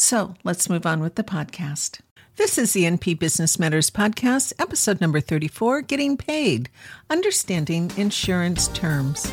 So let's move on with the podcast. This is the NP Business Matters Podcast, episode number 34 Getting Paid Understanding Insurance Terms.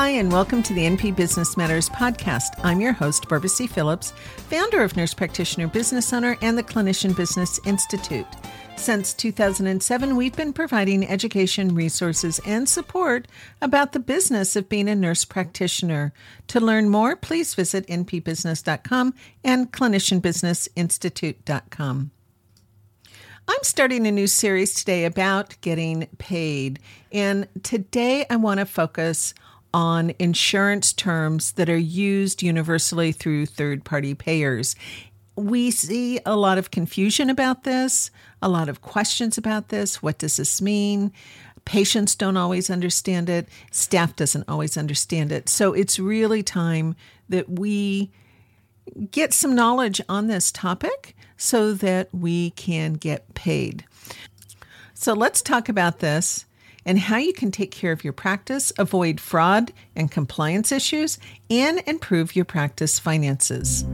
Hi, and welcome to the NP Business Matters podcast. I'm your host, Barbara C. Phillips, founder of Nurse Practitioner Business Owner and the Clinician Business Institute. Since 2007, we've been providing education, resources, and support about the business of being a nurse practitioner. To learn more, please visit npbusiness.com and clinicianbusinessinstitute.com. I'm starting a new series today about getting paid. And today I want to focus on insurance terms that are used universally through third party payers. We see a lot of confusion about this, a lot of questions about this. What does this mean? Patients don't always understand it, staff doesn't always understand it. So it's really time that we get some knowledge on this topic so that we can get paid. So let's talk about this and how you can take care of your practice, avoid fraud and compliance issues, and improve your practice finances.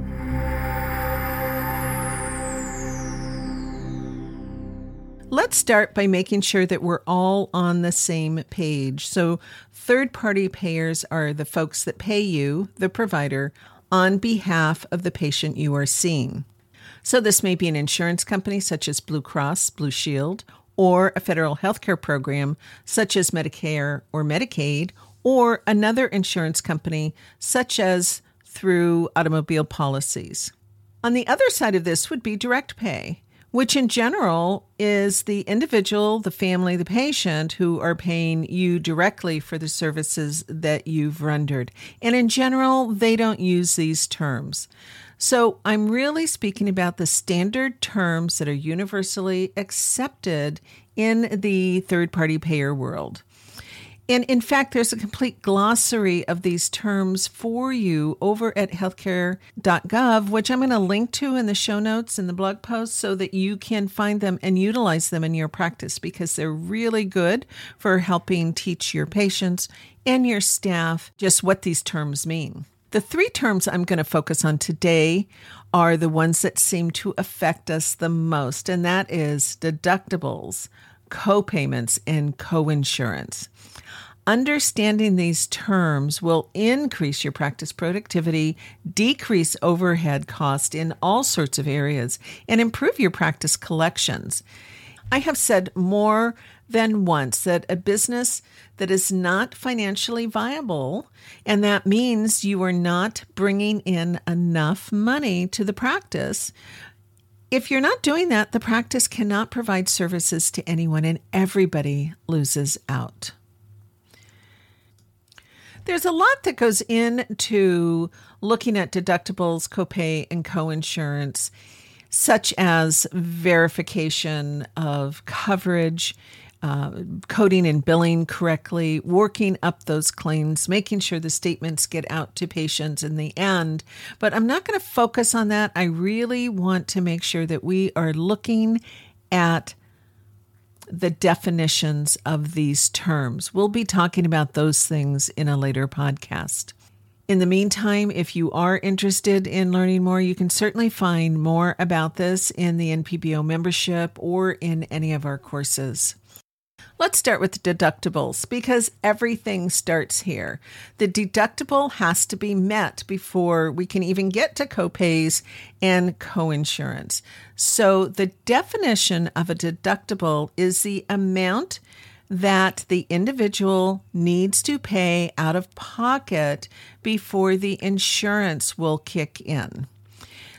Let's start by making sure that we're all on the same page. So, third party payers are the folks that pay you, the provider, on behalf of the patient you are seeing. So, this may be an insurance company such as Blue Cross, Blue Shield, or a federal health care program such as Medicare or Medicaid, or another insurance company such as through automobile policies. On the other side of this would be direct pay, which in general is the individual, the family, the patient who are paying you directly for the services that you've rendered. And in general, they don't use these terms. So I'm really speaking about the standard terms that are universally accepted in the third party payer world. And in fact, there's a complete glossary of these terms for you over at healthcare.gov, which I'm going to link to in the show notes and the blog post so that you can find them and utilize them in your practice because they're really good for helping teach your patients and your staff just what these terms mean. The three terms I'm going to focus on today are the ones that seem to affect us the most, and that is deductibles, co-payments, and co-insurance. Understanding these terms will increase your practice productivity, decrease overhead cost in all sorts of areas, and improve your practice collections. I have said more than once that a business that is not financially viable, and that means you are not bringing in enough money to the practice. If you're not doing that, the practice cannot provide services to anyone, and everybody loses out. There's a lot that goes into looking at deductibles, copay, and coinsurance, such as verification of coverage uh, coding and billing correctly, working up those claims, making sure the statements get out to patients in the end. But I'm not going to focus on that. I really want to make sure that we are looking at the definitions of these terms. We'll be talking about those things in a later podcast. In the meantime, if you are interested in learning more, you can certainly find more about this in the NPBO membership or in any of our courses. Let's start with deductibles because everything starts here. The deductible has to be met before we can even get to copays and coinsurance. So, the definition of a deductible is the amount that the individual needs to pay out of pocket before the insurance will kick in.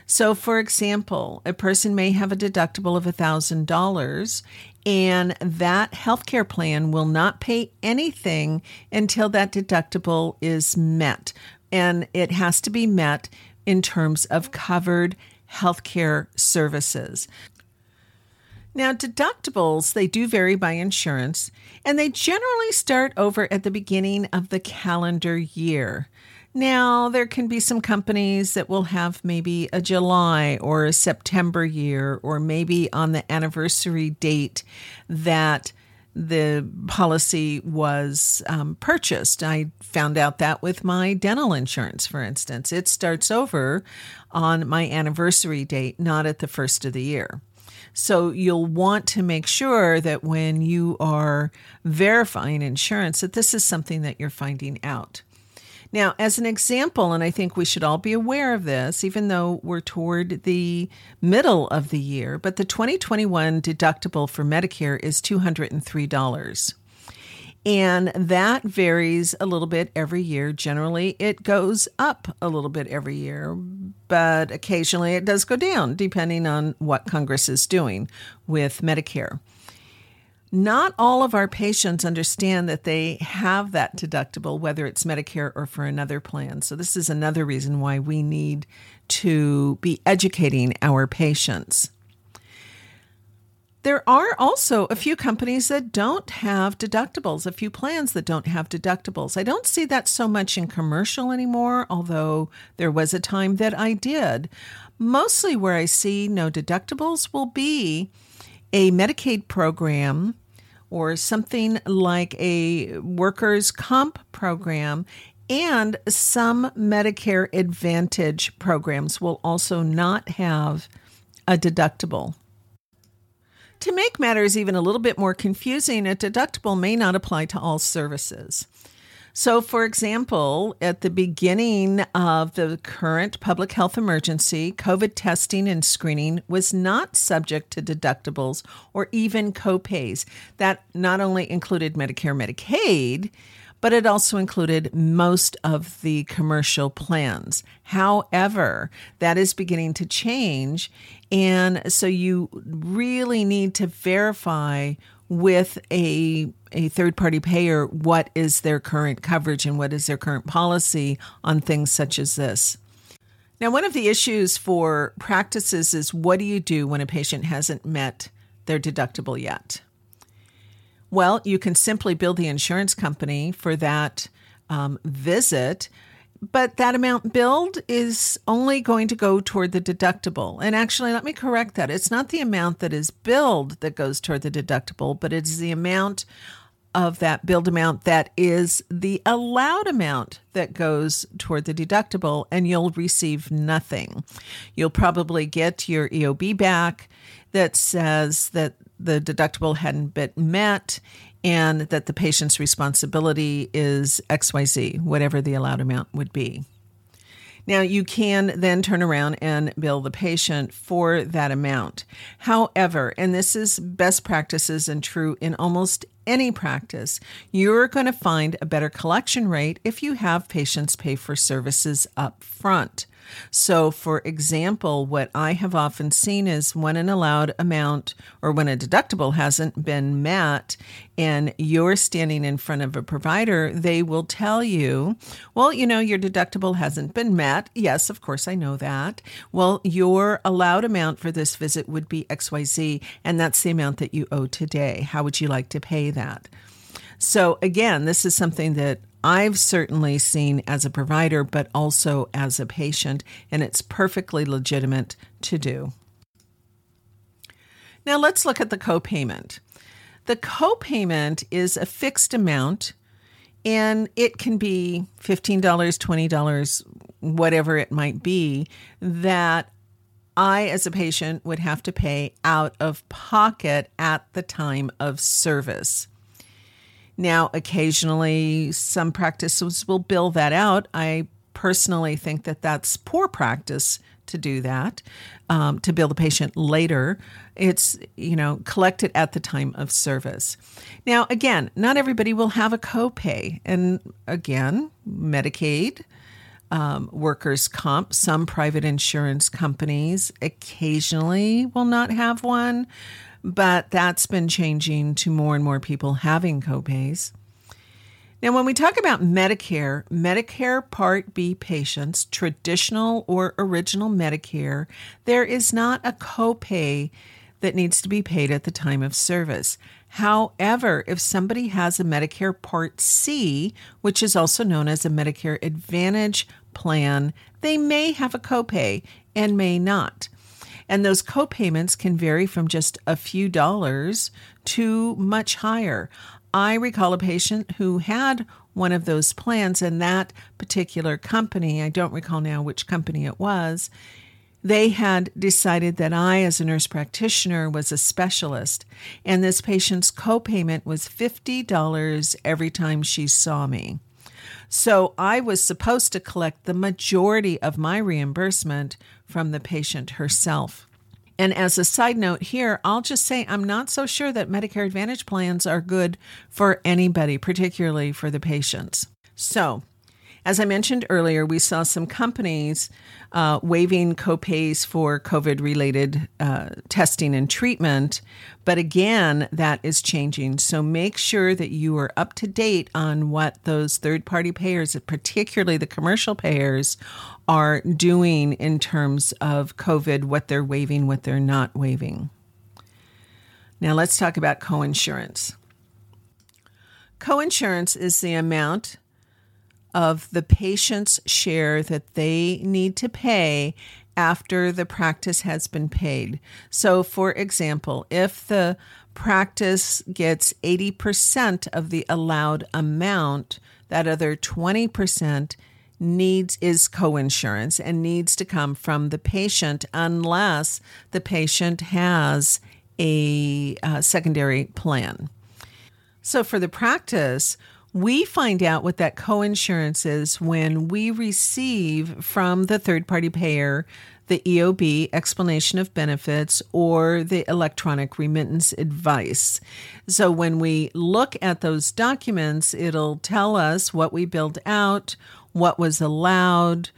So, for example, a person may have a deductible of $1,000 and that healthcare plan will not pay anything until that deductible is met. And it has to be met in terms of covered healthcare services. Now, deductibles, they do vary by insurance, and they generally start over at the beginning of the calendar year. Now, there can be some companies that will have maybe a July or a September year, or maybe on the anniversary date that the policy was um, purchased. I found out that with my dental insurance, for instance. It starts over on my anniversary date, not at the first of the year. So you'll want to make sure that when you are verifying insurance that this is something that you're finding out. Now, as an example, and I think we should all be aware of this, even though we're toward the middle of the year, but the 2021 deductible for Medicare is $203. And that varies a little bit every year. Generally, it goes up a little bit every year, but occasionally it does go down depending on what Congress is doing with Medicare. Not all of our patients understand that they have that deductible, whether it's Medicare or for another plan. So, this is another reason why we need to be educating our patients. There are also a few companies that don't have deductibles, a few plans that don't have deductibles. I don't see that so much in commercial anymore, although there was a time that I did. Mostly where I see no deductibles will be a Medicaid program or something like a workers' comp program. And some Medicare Advantage programs will also not have a deductible. To make matters even a little bit more confusing, a deductible may not apply to all services. So, for example, at the beginning of the current public health emergency, COVID testing and screening was not subject to deductibles or even copays. That not only included Medicare, Medicaid, but it also included most of the commercial plans. However, that is beginning to change. And so you really need to verify with a a third party payer what is their current coverage and what is their current policy on things such as this. Now, one of the issues for practices is what do you do when a patient hasn't met their deductible yet? Well, you can simply bill the insurance company for that um, visit, but that amount billed is only going to go toward the deductible. And actually, let me correct that. It's not the amount that is billed that goes toward the deductible, but it's the amount of that billed amount that is the allowed amount that goes toward the deductible, and you'll receive nothing. You'll probably get your EOB back that says that the deductible hadn't been met and that the patient's responsibility is XYZ, whatever the allowed amount would be. Now, you can then turn around and bill the patient for that amount. However, and this is best practices and true in almost any practice, you're going to find a better collection rate if you have patients pay for services up front. So, for example, what I have often seen is when an allowed amount or when a deductible hasn't been met and you're standing in front of a provider, they will tell you, well, you know, your deductible hasn't been met. Yes, of course, I know that. Well, your allowed amount for this visit would be XYZ, and that's the amount that you owe today. How would you like to pay that? So, again, this is something that I've certainly seen as a provider, but also as a patient, and it's perfectly legitimate to do. Now let's look at the copayment. The copayment is a fixed amount And it can be $15, $20, whatever it might be, that I, as a patient, would have to pay out of pocket at the time of service. Now, occasionally, some practices will bill that out. I personally think that that's poor practice to do that, um, to bill the patient later. It's, you know, collect it at the time of service. Now, again, not everybody will have a copay. And again, Medicaid, um, workers' comp, some private insurance companies occasionally will not have one, but that's been changing to more and more people having copays. Now, when we talk about Medicare, Medicare Part B patients, traditional or original Medicare, there is not a copay that needs to be paid at the time of service. However, if somebody has a Medicare Part C, which is also known as a Medicare Advantage plan, they may have a copay and may not. And those copayments can vary from just a few dollars to much higher. I recall a patient who had one of those plans, and that particular company, I don't recall now which company it was, they had decided that I, as a nurse practitioner, was a specialist, and this patient's copayment was $50 every time she saw me. So I was supposed to collect the majority of my reimbursement from the patient herself. And as a side note here, I'll just say I'm not so sure that Medicare Advantage plans are good for anybody, particularly for the patients. So, as I mentioned earlier, we saw some companies uh, waiving copays for COVID related uh, testing and treatment. But again, that is changing. So make sure that you are up to date on what those third party payers, particularly the commercial payers, are doing in terms of COVID, what they're waiving, what they're not waiving. Now let's talk about coinsurance. Coinsurance is the amount of the patient's share that they need to pay after the practice has been paid. So, for example, if the practice gets 80% of the allowed amount, that other 20% needs is coinsurance and needs to come from the patient unless the patient has a uh, secondary plan. So for the practice, we find out what that coinsurance is when we receive from the third party payer the EOB explanation of benefits or the electronic remittance advice. So when we look at those documents, it'll tell us what we billed out, what was allowed,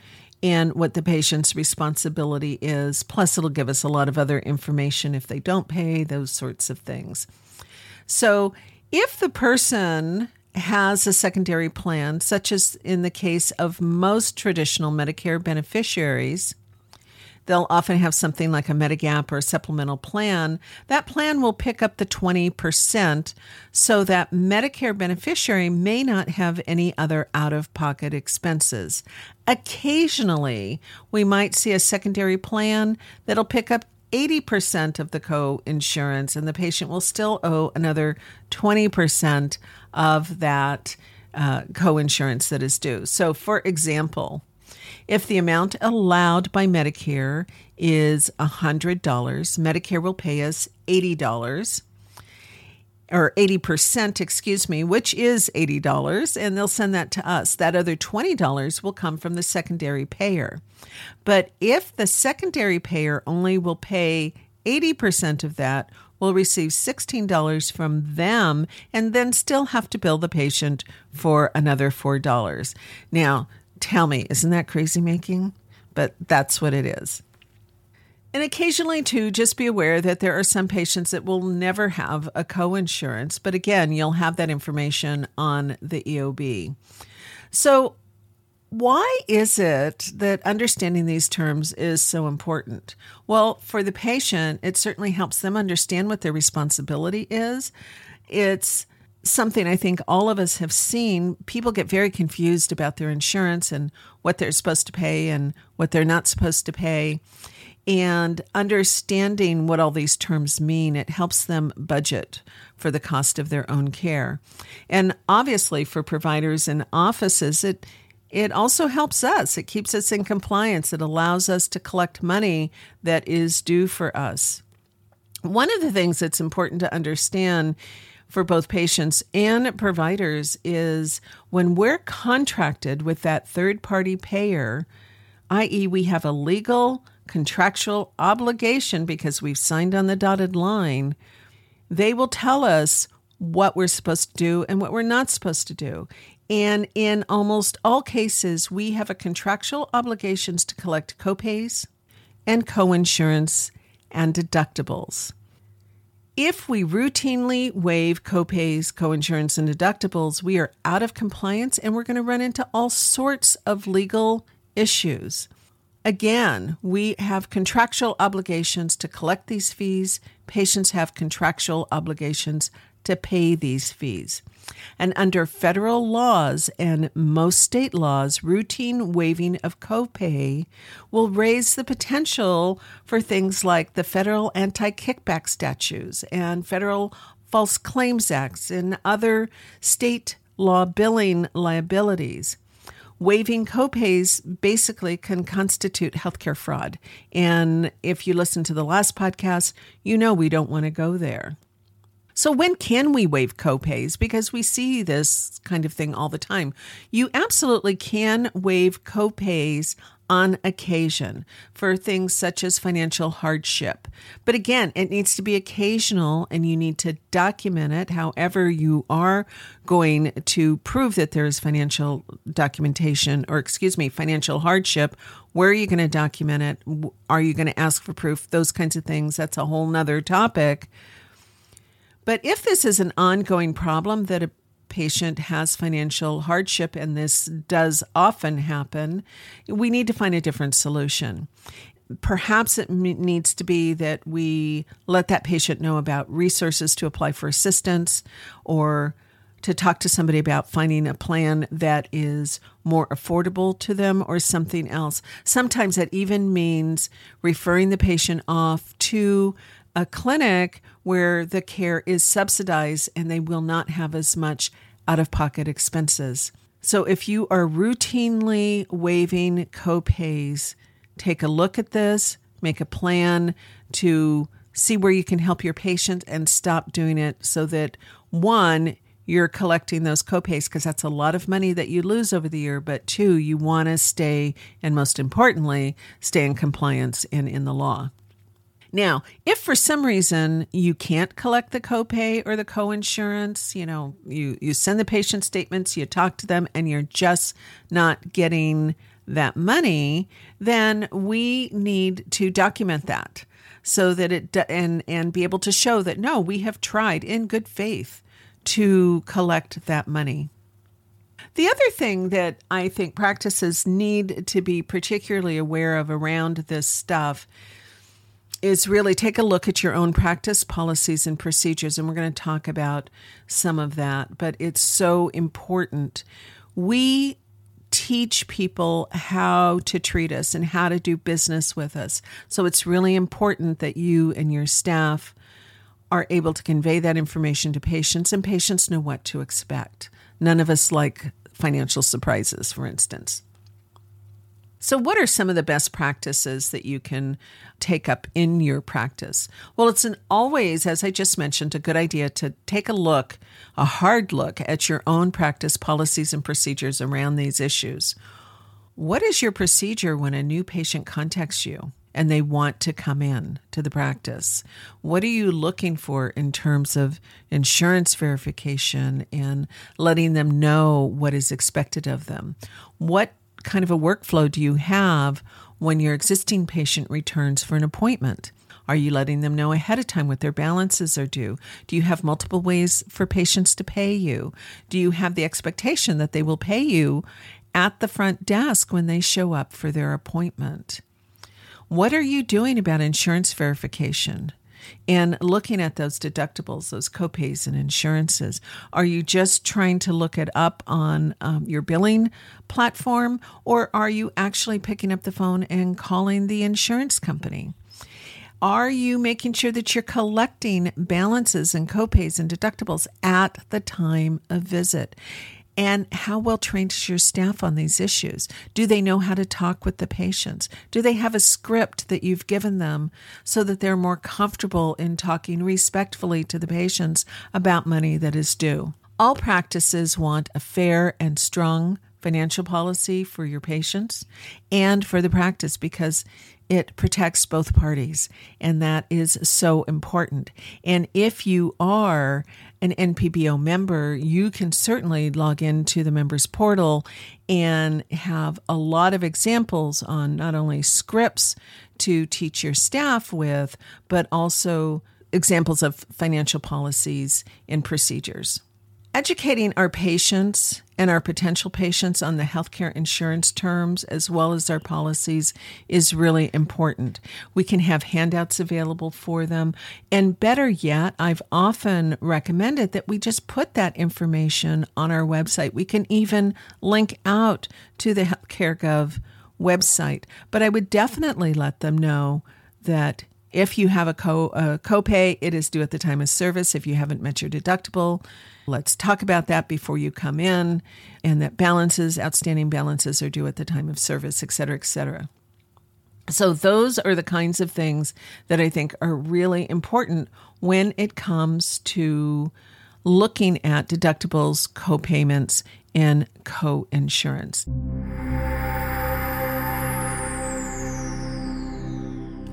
and what the patient's responsibility is. Plus, it'll give us a lot of other information if they don't pay, those sorts of things. So if the person has a secondary plan, such as in the case of most traditional Medicare beneficiaries, they'll often have something like a Medigap or a supplemental plan. That plan will pick up the 20% so that Medicare beneficiary may not have any other out of pocket expenses. Occasionally, we might see a secondary plan that'll pick up 80% of the co insurance, and the patient will still owe another 20% of that uh, co insurance that is due. So, for example, if the amount allowed by Medicare is $100, Medicare will pay us $80 or 80%, excuse me, which is $80, and they'll send that to us. That other $20 will come from the secondary payer. But if the secondary payer only will pay 80% of that, we'll receive $16 from them and then still have to bill the patient for another $4. Now, tell me, isn't that crazy making? But that's what it is. And occasionally, too, just be aware that there are some patients that will never have a coinsurance. But again, you'll have that information on the EOB. So, why is it that understanding these terms is so important? Well, for the patient, it certainly helps them understand what their responsibility is. It's something I think all of us have seen. People get very confused about their insurance and what they're supposed to pay and what they're not supposed to pay. And understanding what all these terms mean, it helps them budget for the cost of their own care. And obviously, for providers and offices, it it also helps us. It keeps us in compliance. It allows us to collect money that is due for us. One of the things that's important to understand for both patients and providers is when we're contracted with that third party payer, i.e., we have a legal contractual obligation because we've signed on the dotted line, they will tell us what we're supposed to do and what we're not supposed to do. And in almost all cases, we have a contractual obligations to collect copays and coinsurance and deductibles. If we routinely waive copays, coinsurance, and deductibles, we are out of compliance and we're going to run into all sorts of legal issues. Again, we have contractual obligations to collect these fees. Patients have contractual obligations to pay these fees. And under federal laws and most state laws, routine waiving of copay will raise the potential for things like the federal anti kickback statutes and federal false claims acts and other state law billing liabilities. Waiving copays basically can constitute healthcare fraud. And if you listen to the last podcast, you know we don't want to go there. So, when can we waive copays? Because we see this kind of thing all the time. You absolutely can waive copays on occasion for things such as financial hardship. But again, it needs to be occasional and you need to document it. However, you are going to prove that there is financial documentation or, excuse me, financial hardship. Where are you going to document it? Are you going to ask for proof? Those kinds of things. That's a whole nother topic. But if this is an ongoing problem that a patient has financial hardship, and this does often happen, we need to find a different solution. Perhaps it needs to be that we let that patient know about resources to apply for assistance or to talk to somebody about finding a plan that is more affordable to them or something else. Sometimes that even means referring the patient off to a clinic where the care is subsidized and they will not have as much out of pocket expenses. So if you are routinely waiving copays, take a look at this, make a plan to see where you can help your patient and stop doing it so that one, you're collecting those copays because that's a lot of money that you lose over the year, but two, you want to stay, and most importantly, stay in compliance and in the law. Now, if for some reason you can't collect the copay or the coinsurance, you know, you, you send the patient statements, you talk to them, and you're just not getting that money, then we need to document that so that it and and be able to show that no, we have tried in good faith to collect that money. The other thing that I think practices need to be particularly aware of around this stuff is really take a look at your own practice policies and procedures. And we're going to talk about some of that, but it's so important. We teach people how to treat us and how to do business with us. So it's really important that you and your staff are able to convey that information to patients and patients know what to expect. None of us like financial surprises, for instance. So, what are some of the best practices that you can take up in your practice? Well, it's an always, as I just mentioned, a good idea to take a look, a hard look at your own practice policies and procedures around these issues. What is your procedure when a new patient contacts you? and they want to come in to the practice. What are you looking for in terms of insurance verification and letting them know what is expected of them? What kind of a workflow do you have when your existing patient returns for an appointment? Are you letting them know ahead of time what their balances are due? Do you have multiple ways for patients to pay you? Do you have the expectation that they will pay you at the front desk when they show up for their appointment? What are you doing about insurance verification? And looking at those deductibles, those copays and insurances. Are you just trying to look it up on um, your billing platform, or are you actually picking up the phone and calling the insurance company? Are you making sure that you're collecting balances and copays and deductibles at the time of visit? And how well trained is your staff on these issues? Do they know how to talk with the patients? Do they have a script that you've given them so that they're more comfortable in talking respectfully to the patients about money that is due? All practices want a fair and strong financial policy for your patients and for the practice because it protects both parties, and that is so important. And if you are an NPBO member, you can certainly log into the members portal and have a lot of examples on not only scripts to teach your staff with, but also examples of financial policies and procedures. Educating our patients and our potential patients on the healthcare insurance terms as well as our policies is really important. We can have handouts available for them. And better yet, I've often recommended that we just put that information on our website. We can even link out to the healthcare.gov website. But I would definitely let them know that if you have a co a copay, it is due at the time of service. If you haven't met your deductible, let's talk about that before you come in, and that balances, outstanding balances, are due at the time of service, et cetera, et cetera. So, those are the kinds of things that I think are really important when it comes to looking at deductibles, co-payments, and co-insurance.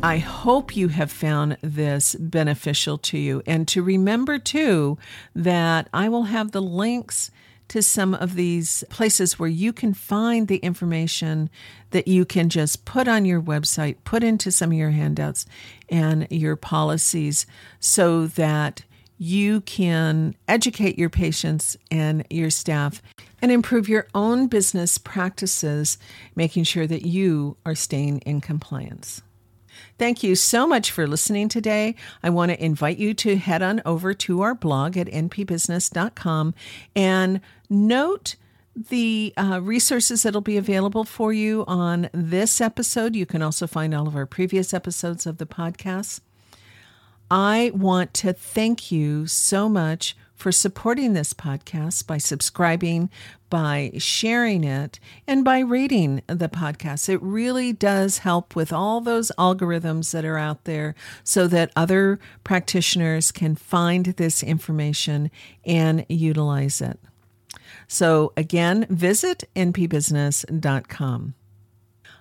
I hope you have found this beneficial to you. And to remember, too, that I will have the links to some of these places where you can find the information that you can just put on your website, put into some of your handouts and your policies so that you can educate your patients and your staff and improve your own business practices, making sure that you are staying in compliance. Thank you so much for listening today. I want to invite you to head on over to our blog at npbusiness.com and note the uh, resources that'll be available for you on this episode. You can also find all of our previous episodes of the podcast. I want to thank you so much for supporting this podcast by subscribing, by sharing it, and by rating the podcast. It really does help with all those algorithms that are out there so that other practitioners can find this information and utilize it. So, again, visit npbusiness.com.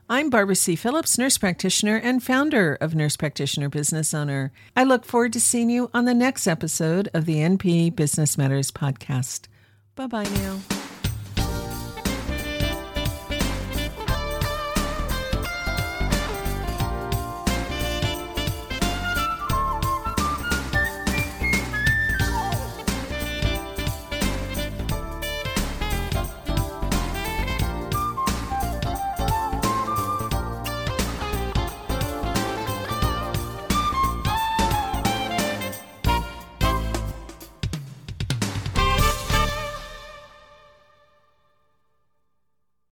I'm Barbara C. Phillips, nurse practitioner and founder of Nurse Practitioner Business Owner. I look forward to seeing you on the next episode of the NP Business Matters podcast. Bye bye now.